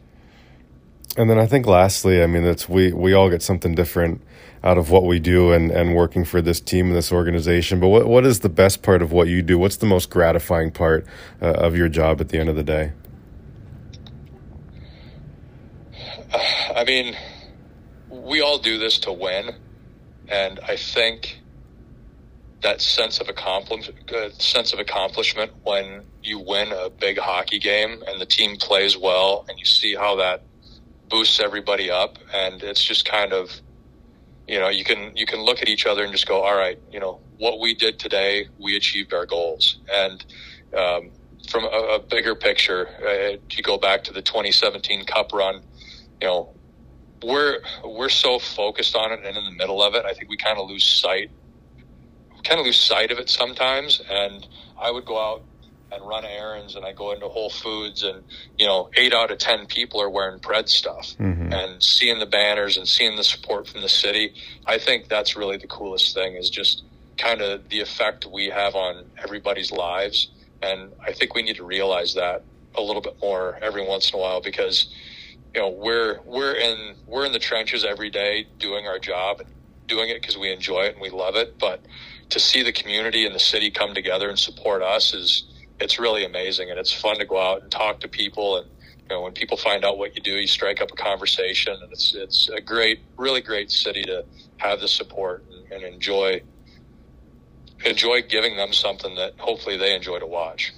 And then I think lastly, I mean, it's we we all get something different out of what we do and, and working for this team and this organization. But what, what is the best part of what you do? What's the most gratifying part uh, of your job at the end of the day? *sighs* I mean, we all do this to win. And I think that sense of accomplishment, sense of accomplishment when you win a big hockey game and the team plays well and you see how that boosts everybody up. And it's just kind of, you know, you can you can look at each other and just go, all right, you know, what we did today, we achieved our goals. And um, from a, a, bigger picture, uh, you go back to the 2017 Cup run, you know, we're we're so focused on it and in the middle of it, I think we kind of lose sight, kind of lose sight of it sometimes. And I would go out and run errands and I go into Whole Foods and, you know, eight out of 10 people are wearing Pred stuff mm-hmm. and seeing the banners and seeing the support from the city. I think that's really the coolest thing is just kind of the effect we have on everybody's lives. And I think we need to realize that a little bit more every once in a while because, you know, we're, we're in, we're in the trenches every day doing our job doing it because we enjoy it and we love it. But to see the community and the city come together and support us is, it's really amazing. And it's fun to go out and talk to people. And you know when people find out what you do you strike up a conversation. And it's it's a great really great city to have the support and, and enjoy enjoy giving them something that hopefully they enjoy to watch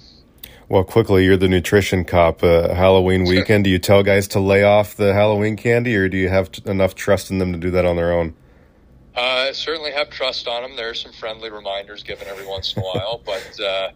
well, quickly, you're the nutrition cop. Uh, Halloween weekend, do you tell guys to lay off the Halloween candy, or do you have t- enough trust in them to do that on their own? Uh, I certainly have trust on them. There are some friendly reminders given every once in a while, *laughs* but uh,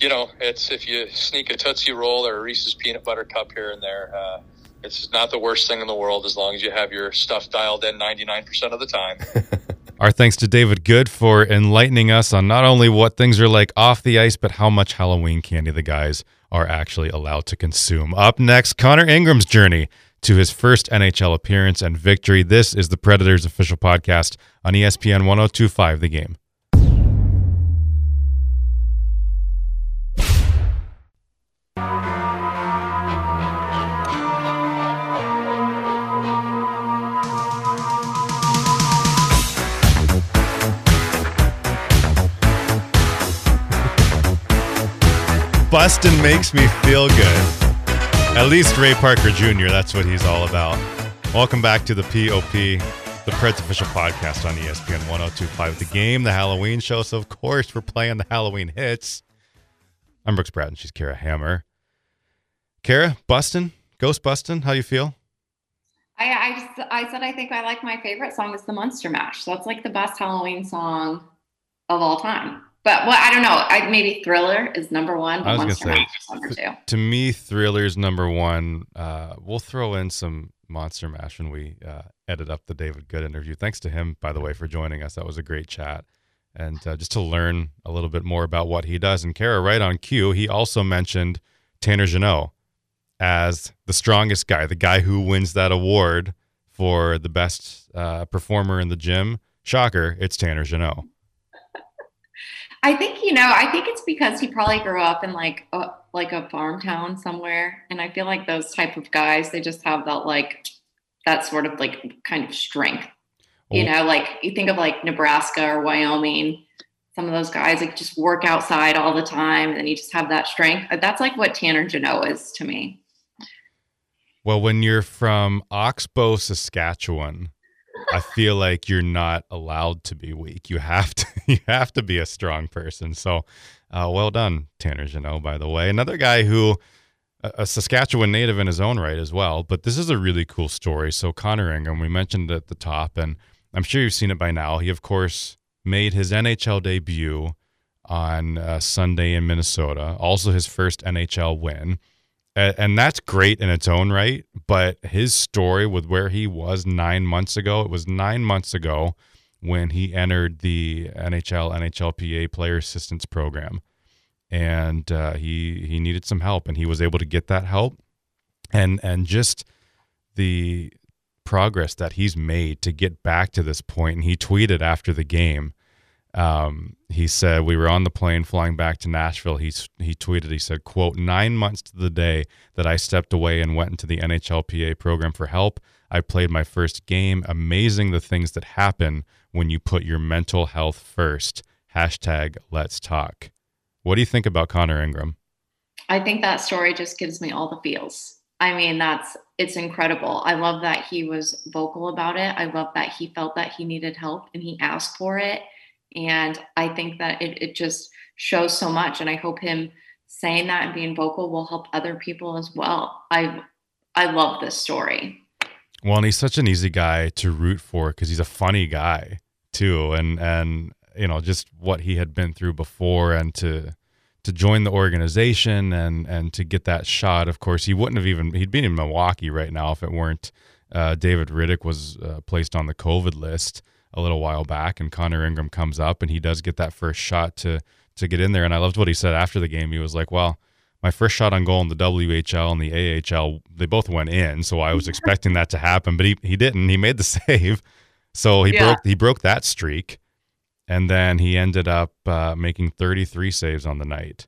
you know, it's if you sneak a Tootsie Roll or a Reese's Peanut Butter Cup here and there, uh, it's not the worst thing in the world as long as you have your stuff dialed in 99% of the time. *laughs* Our thanks to David Good for enlightening us on not only what things are like off the ice, but how much Halloween candy the guys are actually allowed to consume. Up next, Connor Ingram's journey to his first NHL appearance and victory. This is the Predators official podcast on ESPN 1025 The Game. Bustin makes me feel good. At least Ray Parker Jr., that's what he's all about. Welcome back to the POP, the Preds official podcast on ESPN 1025 The Game, the Halloween show. So, of course, we're playing the Halloween hits. I'm Brooks Bratton. She's Kara Hammer. Kara, Bustin, Ghost Bustin, how you feel? I, I, I said I think I like my favorite song is the Monster Mash. So That's like the best Halloween song of all time. But well, I don't know. I, maybe Thriller is number one. I was gonna say number two. To me, Thriller's number one. Uh, we'll throw in some Monster Mash when we uh, edit up the David Good interview. Thanks to him, by the way, for joining us. That was a great chat, and uh, just to learn a little bit more about what he does. And Kara, right on cue, he also mentioned Tanner Jeannot as the strongest guy, the guy who wins that award for the best uh, performer in the gym. Shocker, it's Tanner Jeannot. I think you know. I think it's because he probably grew up in like a, like a farm town somewhere, and I feel like those type of guys they just have that like that sort of like kind of strength. You know, like you think of like Nebraska or Wyoming. Some of those guys like just work outside all the time, and you just have that strength. Uh, that's like what Tanner Jeannot is to me. Well, when you're from Oxbow, Saskatchewan, I feel like you're not allowed to be weak. You have to *laughs* you have to be a strong person. So, uh, well done, Tanner Jeannot, by the way. Another guy who a Saskatchewan native in his own right as well. But this is a really cool story. So Connor Ingram, we mentioned at the top, and I'm sure you've seen it by now. He of course made his NHL debut on uh, Sunday in Minnesota. Also his first NHL win. And that's great in its own right. But his story with where he was nine months ago, it was nine months ago when he entered the NHL, NHLPA Player Assistance Program and uh, he he needed some help, and he was able to get that help, and and just the progress that he's made to get back to this point. And he tweeted after the game. Um, he said we were on the plane flying back to Nashville. He he tweeted. He said, "quote Nine months to the day that I stepped away and went into the NHLPA program for help. I played my first game. Amazing the things that happen when you put your mental health first. Hashtag Let's talk." What do you think about Connor Ingram? I think that story just gives me all the feels. I mean, that's it's incredible. I love that he was vocal about it. I love that he felt that he needed help and he asked for it. And I think that it, it just shows so much. And I hope him saying that and being vocal will help other people as well. I I love this story. Well, and he's such an easy guy to root for because he's a funny guy too. And and you know just what he had been through before and to to join the organization and and to get that shot of course he wouldn't have even he'd been in milwaukee right now if it weren't uh, david Rittich was uh, placed on the covid list a little while back and connor ingram comes up and he does get that first shot to to get in there and i loved what he said after the game he was like well my first shot on goal in the WHL and the AHL, they both went in, so I was *laughs* expecting that to happen, but he, he didn't. He made the *laughs* save, so he yeah. broke he broke that streak and then he ended up uh, making 33 saves on the night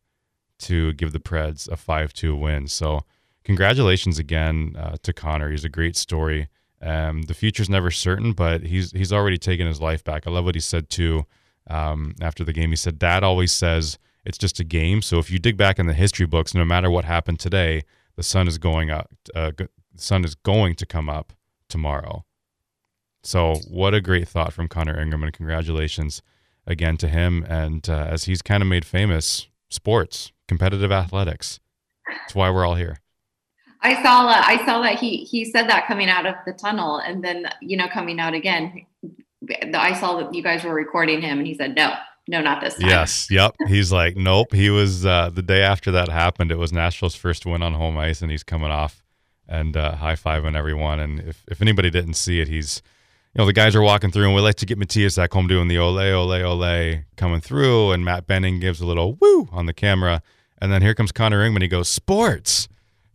to give the Preds a 5-2 win. So congratulations again uh, to Connor. He's a great story. Um, the future's never certain, but he's he's already taken his life back. I love what he said too um, after the game. He said, "Dad always says it's just a game. So if you dig back in the history books, no matter what happened today, the sun is going up. Uh, the sun is going to come up tomorrow." So, what a great thought from Connor Ingram, and congratulations again to him. And uh, as he's kind of made famous, sports, competitive athletics. That's why we're all here. I saw that. I saw that he he said that coming out of the tunnel, and then you know coming out again. I saw that you guys were recording him, and he said, "No, no, not this time." Yes, yep. He's like, "Nope." He was uh, the day after that happened. It was Nashville's first win on home ice, and he's coming off and uh, high fiving everyone. And if if anybody didn't see it, he's you know, the guys are walking through, and we like to get Matthias back home doing the ole, ole, ole coming through, and Matt Benning gives a little woo on the camera. And then here comes Connor Ingram. He goes, Sports,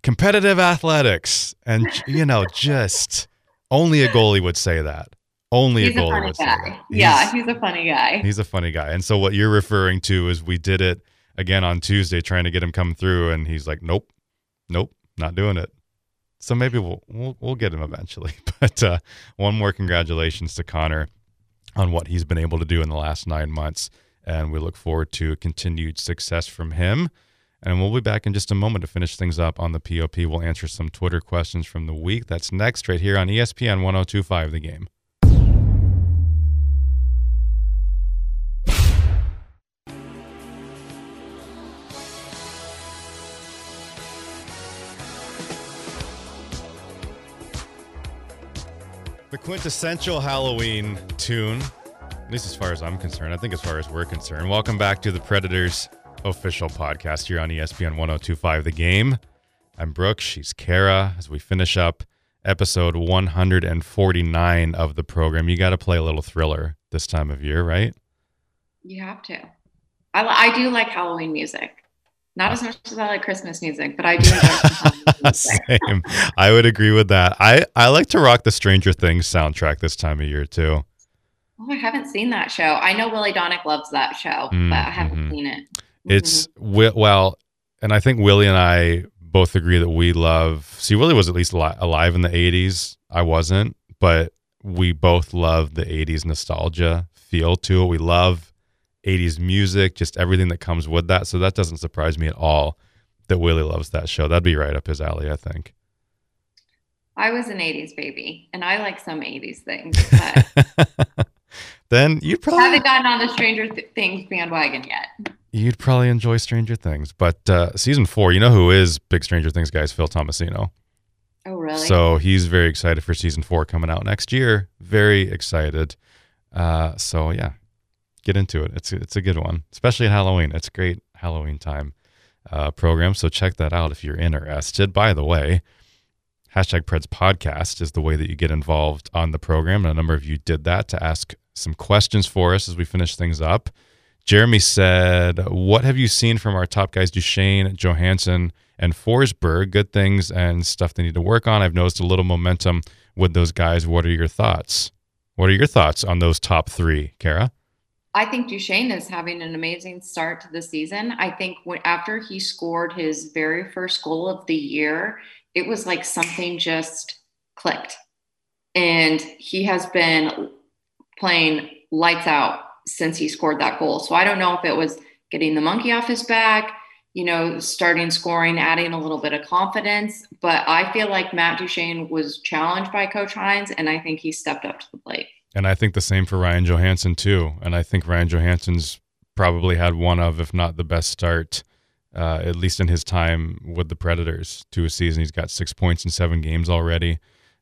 competitive athletics. And, *laughs* you know, just only a goalie would say that. Only he's a goalie a would guy. say that. He's, yeah, he's a funny guy. He's a funny guy. And so what you're referring to is we did it again on Tuesday trying to get him come through, and he's like, nope, nope, not doing it. So maybe we'll we'll, we'll get him eventually. *laughs* But uh, one more congratulations to Connor on what he's been able to do in the last nine months, and we look forward to continued success from him. And we'll be back in just a moment to finish things up on the POP. We'll answer some Twitter questions from the week. That's next, right here on ESPN 1025 The Game. The quintessential Halloween tune, at least as far as I'm concerned. I think as far as we're concerned. Welcome back to the Predators official podcast here on ESPN 1025 The Game. I'm Brooks. She's Kara. As we finish up episode 149 of the program, you got to play a little thriller this time of year, right? You have to. I, I do like Halloween music. Not as much as I like Christmas music, but I do enjoy *laughs* Same. I would agree with that. I, I like to rock the Stranger Things soundtrack this time of year too. Oh, I haven't seen that show. I know Willy Daunic loves that show, mm-hmm. but I haven't mm-hmm. seen it. Mm-hmm. It's well, and I think Willie and I both agree that we love. See, Willie was at least alive in the '80s. I wasn't, but we both love the '80s nostalgia feel to it. We love 80s music, just everything that comes with that. So that doesn't surprise me at all that Willie loves that show. That'd be right up his alley, I think. I was an 80s baby and I like some 80s things, *laughs* but then you'd probably haven't gotten on the Stranger Th- Things bandwagon yet. You'd probably enjoy Stranger Things. But uh, season four, you know who is big Stranger Things guys? Phil Tomasino. Oh, really? So he's very excited for season four coming out next year. Very excited. Uh, so yeah, get into it. It's it's a good one, especially at Halloween. It's a great Halloween time uh, program. So check that out if you're interested. By the way, hashtag Preds podcast is the way that you get involved on the program. And a number of you did that to ask some questions for us as we finish things up. Jeremy said, What have you seen from our top guys, Duchene, Johansen, and Forsberg? Good things and stuff they need to work on. I've noticed a little momentum with those guys. What are your thoughts? What are your thoughts on those top three, Kara? I think Duchene is having an amazing start to the season. I think after he scored his very first goal of the year, it was like something just clicked. And he has been playing lights out since he scored that goal. So I don't know if it was getting the monkey off his back, you know, starting scoring, adding a little bit of confidence. But I feel like Matt Duchene was challenged by Coach Hynes, and I think he stepped up to the plate. And I think the same for Ryan Johansen, too. And I think Ryan Johansen's probably had one of, if not the best start, uh, at least in his time with the Predators to a season. He's got six points in seven games already,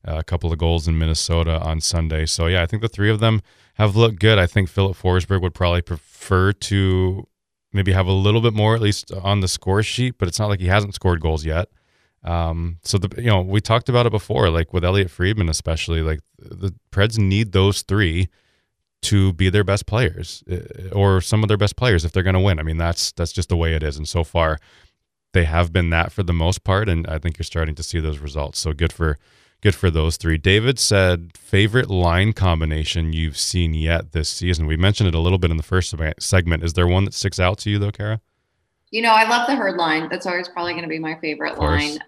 uh, a couple of goals in Minnesota on Sunday. So, yeah, I think the three of them have looked good. I think Filip Forsberg would probably prefer to maybe have a little bit more, at least on the score sheet, but it's not like he hasn't scored goals yet. Um, so the you know we talked about it before, like with Elliotte Friedman especially, like the Preds need those three to be their best players eh, or some of their best players if they're going to win. I mean that's that's just the way it is, and so far they have been that for the most part, and I think you're starting to see those results. So good for good for those three. David said favorite line combination you've seen yet this season. We mentioned it a little bit in the first segment. Is there one that sticks out to you though, Kara? You know, I love the herd line. That's always probably going to be my favorite line.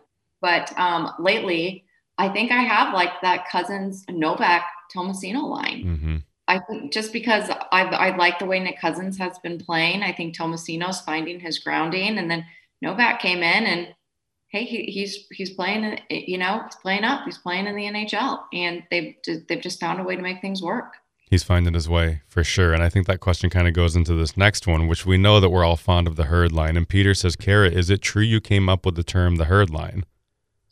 But um, lately, I think I have like that Cousins Novak Tomasino line. Mm-hmm. I think just because I, I like the way Nick Cousins has been playing, I think Tomasino's finding his grounding, and then Novak came in and hey, he, he's he's playing, you know, he's playing up, he's playing in the NHL, and they've they've just found a way to make things work. He's finding his way for sure, and I think that question kind of goes into this next one, which we know that we're all fond of the herd line. And Peter says, "Kara, is it true you came up with the term the herd line?"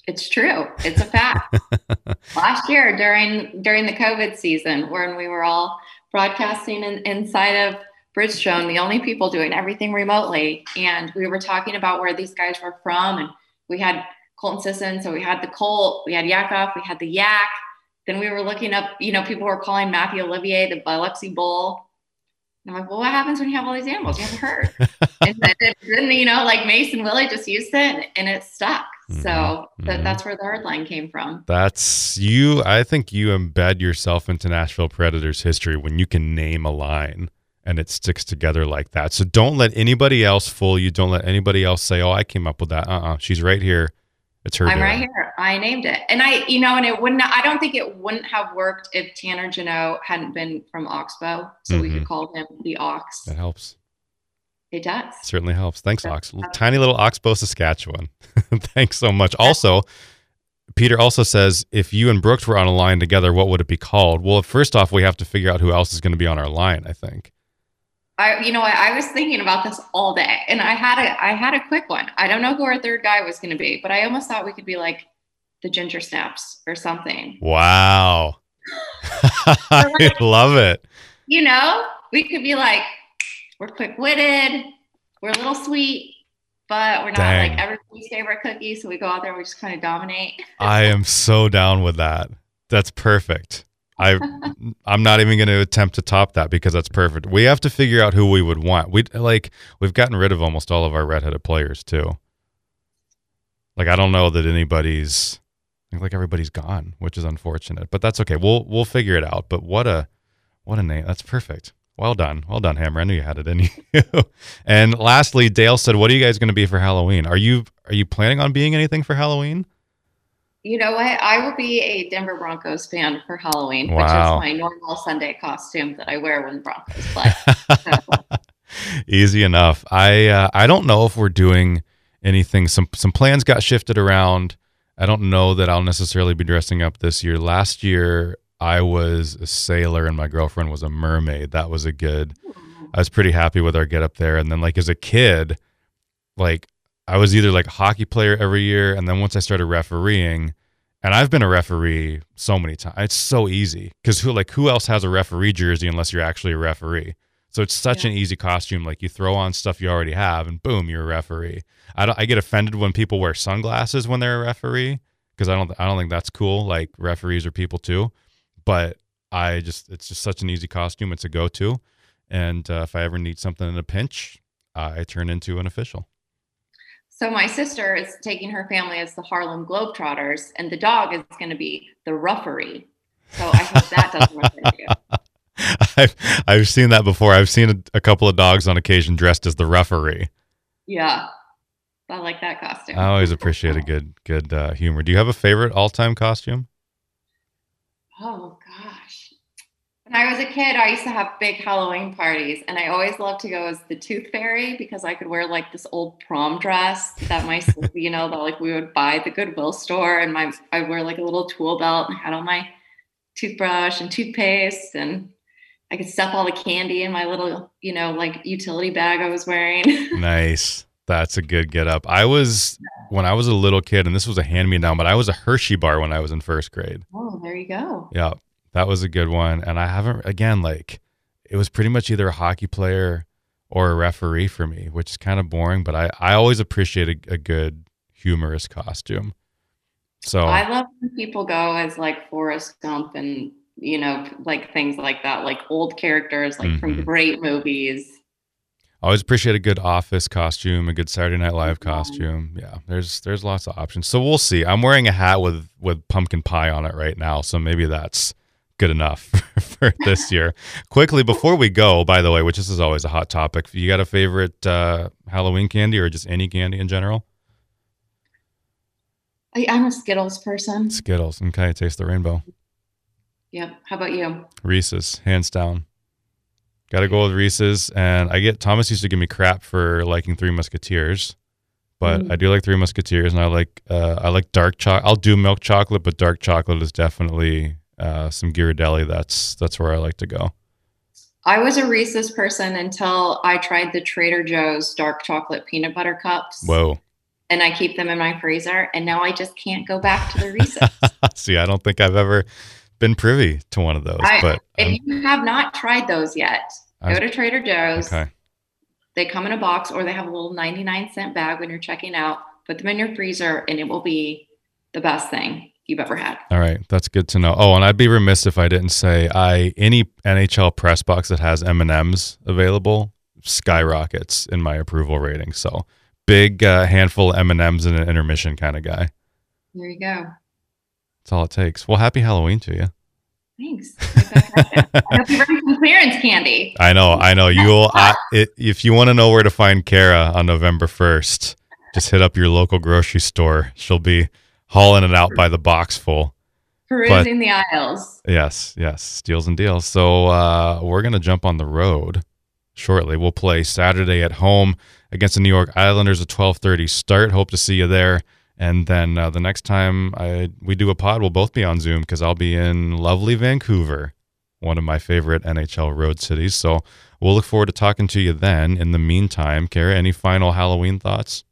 It's true. It's a fact. *laughs* Last year during during the COVID season, when we were all broadcasting in, inside of Bridgestone, the only people doing everything remotely, and we were talking about where these guys were from, and we had Colton Sissons, so we had the Colt, we had Yakov, we had the Yak. Then we were looking up, you know, people were calling Mathieu Olivier the Biloxi Bull. And I'm like, well, what happens when you have all these animals? You have a herd. *laughs* and then, then, you know, like Mason Willie just used it and it stuck. Mm-hmm. So mm-hmm. that's where the herd line came from. That's you. I think you embed yourself into Nashville Predators history when you can name a line and it sticks together like that. So don't let anybody else fool you. Don't let anybody else say, "Oh, I came up with that." Uh, uh-uh. uh she's right here. It's her. I'm doing. right here. I named it, and I, you know, and it wouldn't. I don't think it wouldn't have worked if Tanner Jeannot hadn't been from Oxbow, so mm-hmm. we could mm-hmm. call him the Ox. That helps. It does. Certainly helps. Thanks, Ox. Tiny little Oxbow, Saskatchewan. *laughs* Thanks so much. Also, Peter also says if you and Brooks were on a line together, what would it be called? Well, first off, we have to figure out who else is going to be on our line. I think. I, you know, I, I was thinking about this all day, and I had a, I had a quick one. I don't know who our third guy was going to be, but I almost thought we could be like the Ginger Snaps or something. Wow, *laughs* *laughs* I like, love it. You know, we could be like we're quick witted, we're a little sweet, but we're not Dang. like everybody's favorite cookie. So we go out there, and we just kind of dominate. I am so down with that. That's perfect. I I'm not even going to attempt to top that because that's perfect. We have to figure out who we would want. We like we've gotten rid of almost all of our redheaded players too. Like I don't know that anybody's like everybody's gone, which is unfortunate, but that's okay. We'll we'll figure it out. But what a what a name. That's perfect. Well done. Well done, Hammer. I knew you had it in *laughs* you. and lastly, Dale said, What are you guys going to be for Halloween? Are you are you planning on being anything for Halloween? You know what? I will be a Denver Broncos fan for Halloween, wow. which is my normal Sunday costume that I wear when the Broncos *laughs* play. Easy enough. I uh, I don't know if we're doing anything. Some some plans got shifted around I don't know that I'll necessarily be dressing up this year. Last year, I was a sailor and my girlfriend was a mermaid. That was a good. I was pretty happy with our get up there. And then, like as a kid, like I was either like a hockey player every year, and then once I started refereeing, and I've been a referee so many times. It's so easy because who like who else has a referee jersey unless you're actually a referee? So it's such yeah. an easy costume. Like you throw on stuff you already have, and boom, you're a referee. I don't. I get offended when people wear sunglasses when they're a referee because I don't. I don't think that's cool. Like referees are people too, but I just it's just such an easy costume. It's a go to, and uh, if I ever need something in a pinch, uh, I turn into an official. So my sister is taking her family as the Harlem Globetrotters, and the dog is going to be the Ruffery. So I hope that doesn't work for you. *laughs* I've I've seen that before. I've seen a, a, couple of dogs on occasion dressed as the referee. Yeah, I like that costume. I always appreciate a good good uh, humor. Do you have a favorite all time costume? Oh when I was a kid, I used to have big Halloween parties, and I always loved to go as the Tooth Fairy because I could wear like this old prom dress that my, *laughs* you know, that like we would buy at the Goodwill store, and my I wear like a little tool belt and had all my toothbrush and toothpaste, and I could stuff all the candy in my little, you know, like utility bag I was wearing. *laughs* nice. That's a good get up. I was when I was a little kid, and this was a hand me down, but I was a Hershey bar when I was in first grade. Oh, there you go. Yeah, that was a good one. And I haven't, again, like, it was pretty much either a hockey player or a referee for me, which is kind of boring, but I, I always appreciate a, a good humorous costume. So I love when people go as like Forrest Gump and, you know, like things like that, like old characters, like mm-hmm. from great movies. I always appreciate a good office costume, a good Saturday Night Live costume. Yeah, there's there's lots of options. So we'll see. I'm wearing a hat with with pumpkin pie on it right now, so maybe that's good enough *laughs* for this year. Quickly, before we go, by the way, which this is always a hot topic, you got a favorite uh, Halloween candy or just any candy in general? I, am a Skittles person. Skittles. Okay. Taste the rainbow. Yep. How about you? Reese's, hands down. Got to go with Reese's. And I get, Thomas used to give me crap for liking Three Musketeers. But mm. I do like Three Musketeers, and I like uh, I like dark chocolate. I'll do milk chocolate, but dark chocolate is definitely uh, some Ghirardelli, that's that's where I like to go. I was a Reese's person until I tried the Trader Joe's dark chocolate peanut butter cups. Whoa. And I keep them in my freezer, and now I just can't go back to the Reese's. *laughs* See, I don't think I've ever been privy to one of those. I, but if um, you have not tried those yet, I, go to Trader Joe's. Okay. They come in a box, or they have a little ninety-nine cent bag when you're checking out. Put them in your freezer, and it will be the best thing you've ever had. All right, that's good to know. Oh, and I'd be remiss if I didn't say I any NHL press box that has M and M's available skyrockets in my approval rating. So big uh, handful of M and M's in an intermission kind of guy. There you go. That's all it takes. Well, happy Halloween to you. Thanks. I hope you bring some clearance candy. *laughs* I know, I know. You'll I, it, if you want to know where to find Kara on November first, just hit up your local grocery store. She'll be hauling it out by the box full. Perusing but, the aisles. Yes, yes, steals and deals. So uh, we're gonna jump on the road shortly. We'll play Saturday at home against the New York Islanders at twelve thirty start. Hope to see you there. And then uh, the next time I, we do a pod, we'll both be on Zoom because I'll be in lovely Vancouver, one of my favorite NHL road cities. So we'll look forward to talking to you then. In the meantime, Kara, any final Halloween thoughts?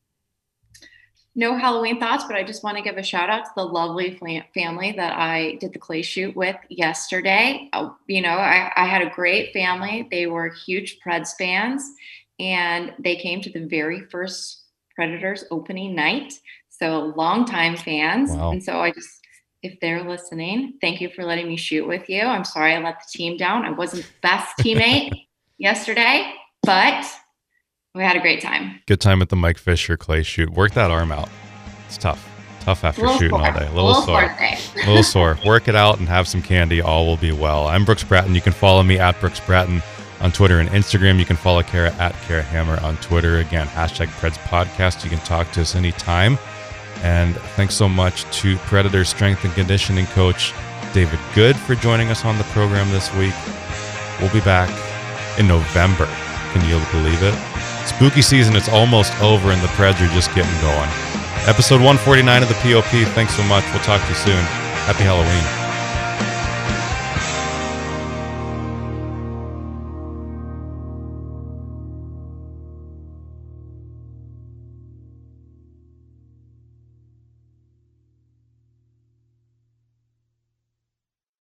No Halloween thoughts, but I just want to give a shout out to the lovely family that I did the clay shoot with yesterday. Uh, you know, I, I, had a great family. They were huge Preds fans, and they came to the very first Predators opening night. So, longtime fans. Wow. And so, I just, if they're listening, thank you for letting me shoot with you. I'm sorry I let the team down. I wasn't the best teammate *laughs* yesterday, but we had a great time. Good time at the Mike Fisher clay shoot. Work that arm out. It's tough. Tough after shooting sore. all day. A little, a little sore. A *laughs* little sore. Work it out and have some candy. All will be well. I'm Brooks Bratton. You can follow me at Brooks Bratton on Twitter and Instagram. You can follow Kara at Kara Hammer on Twitter. Again, hashtag Preds Podcast. You can talk to us anytime. And thanks so much to Predator strength and conditioning coach David Good for joining us on the program this week. We'll be back in November. Can you believe it? Spooky season, it's almost over and the Preds are just getting going. Episode 149 of the POP. Thanks so much. We'll talk to you soon. Happy Halloween.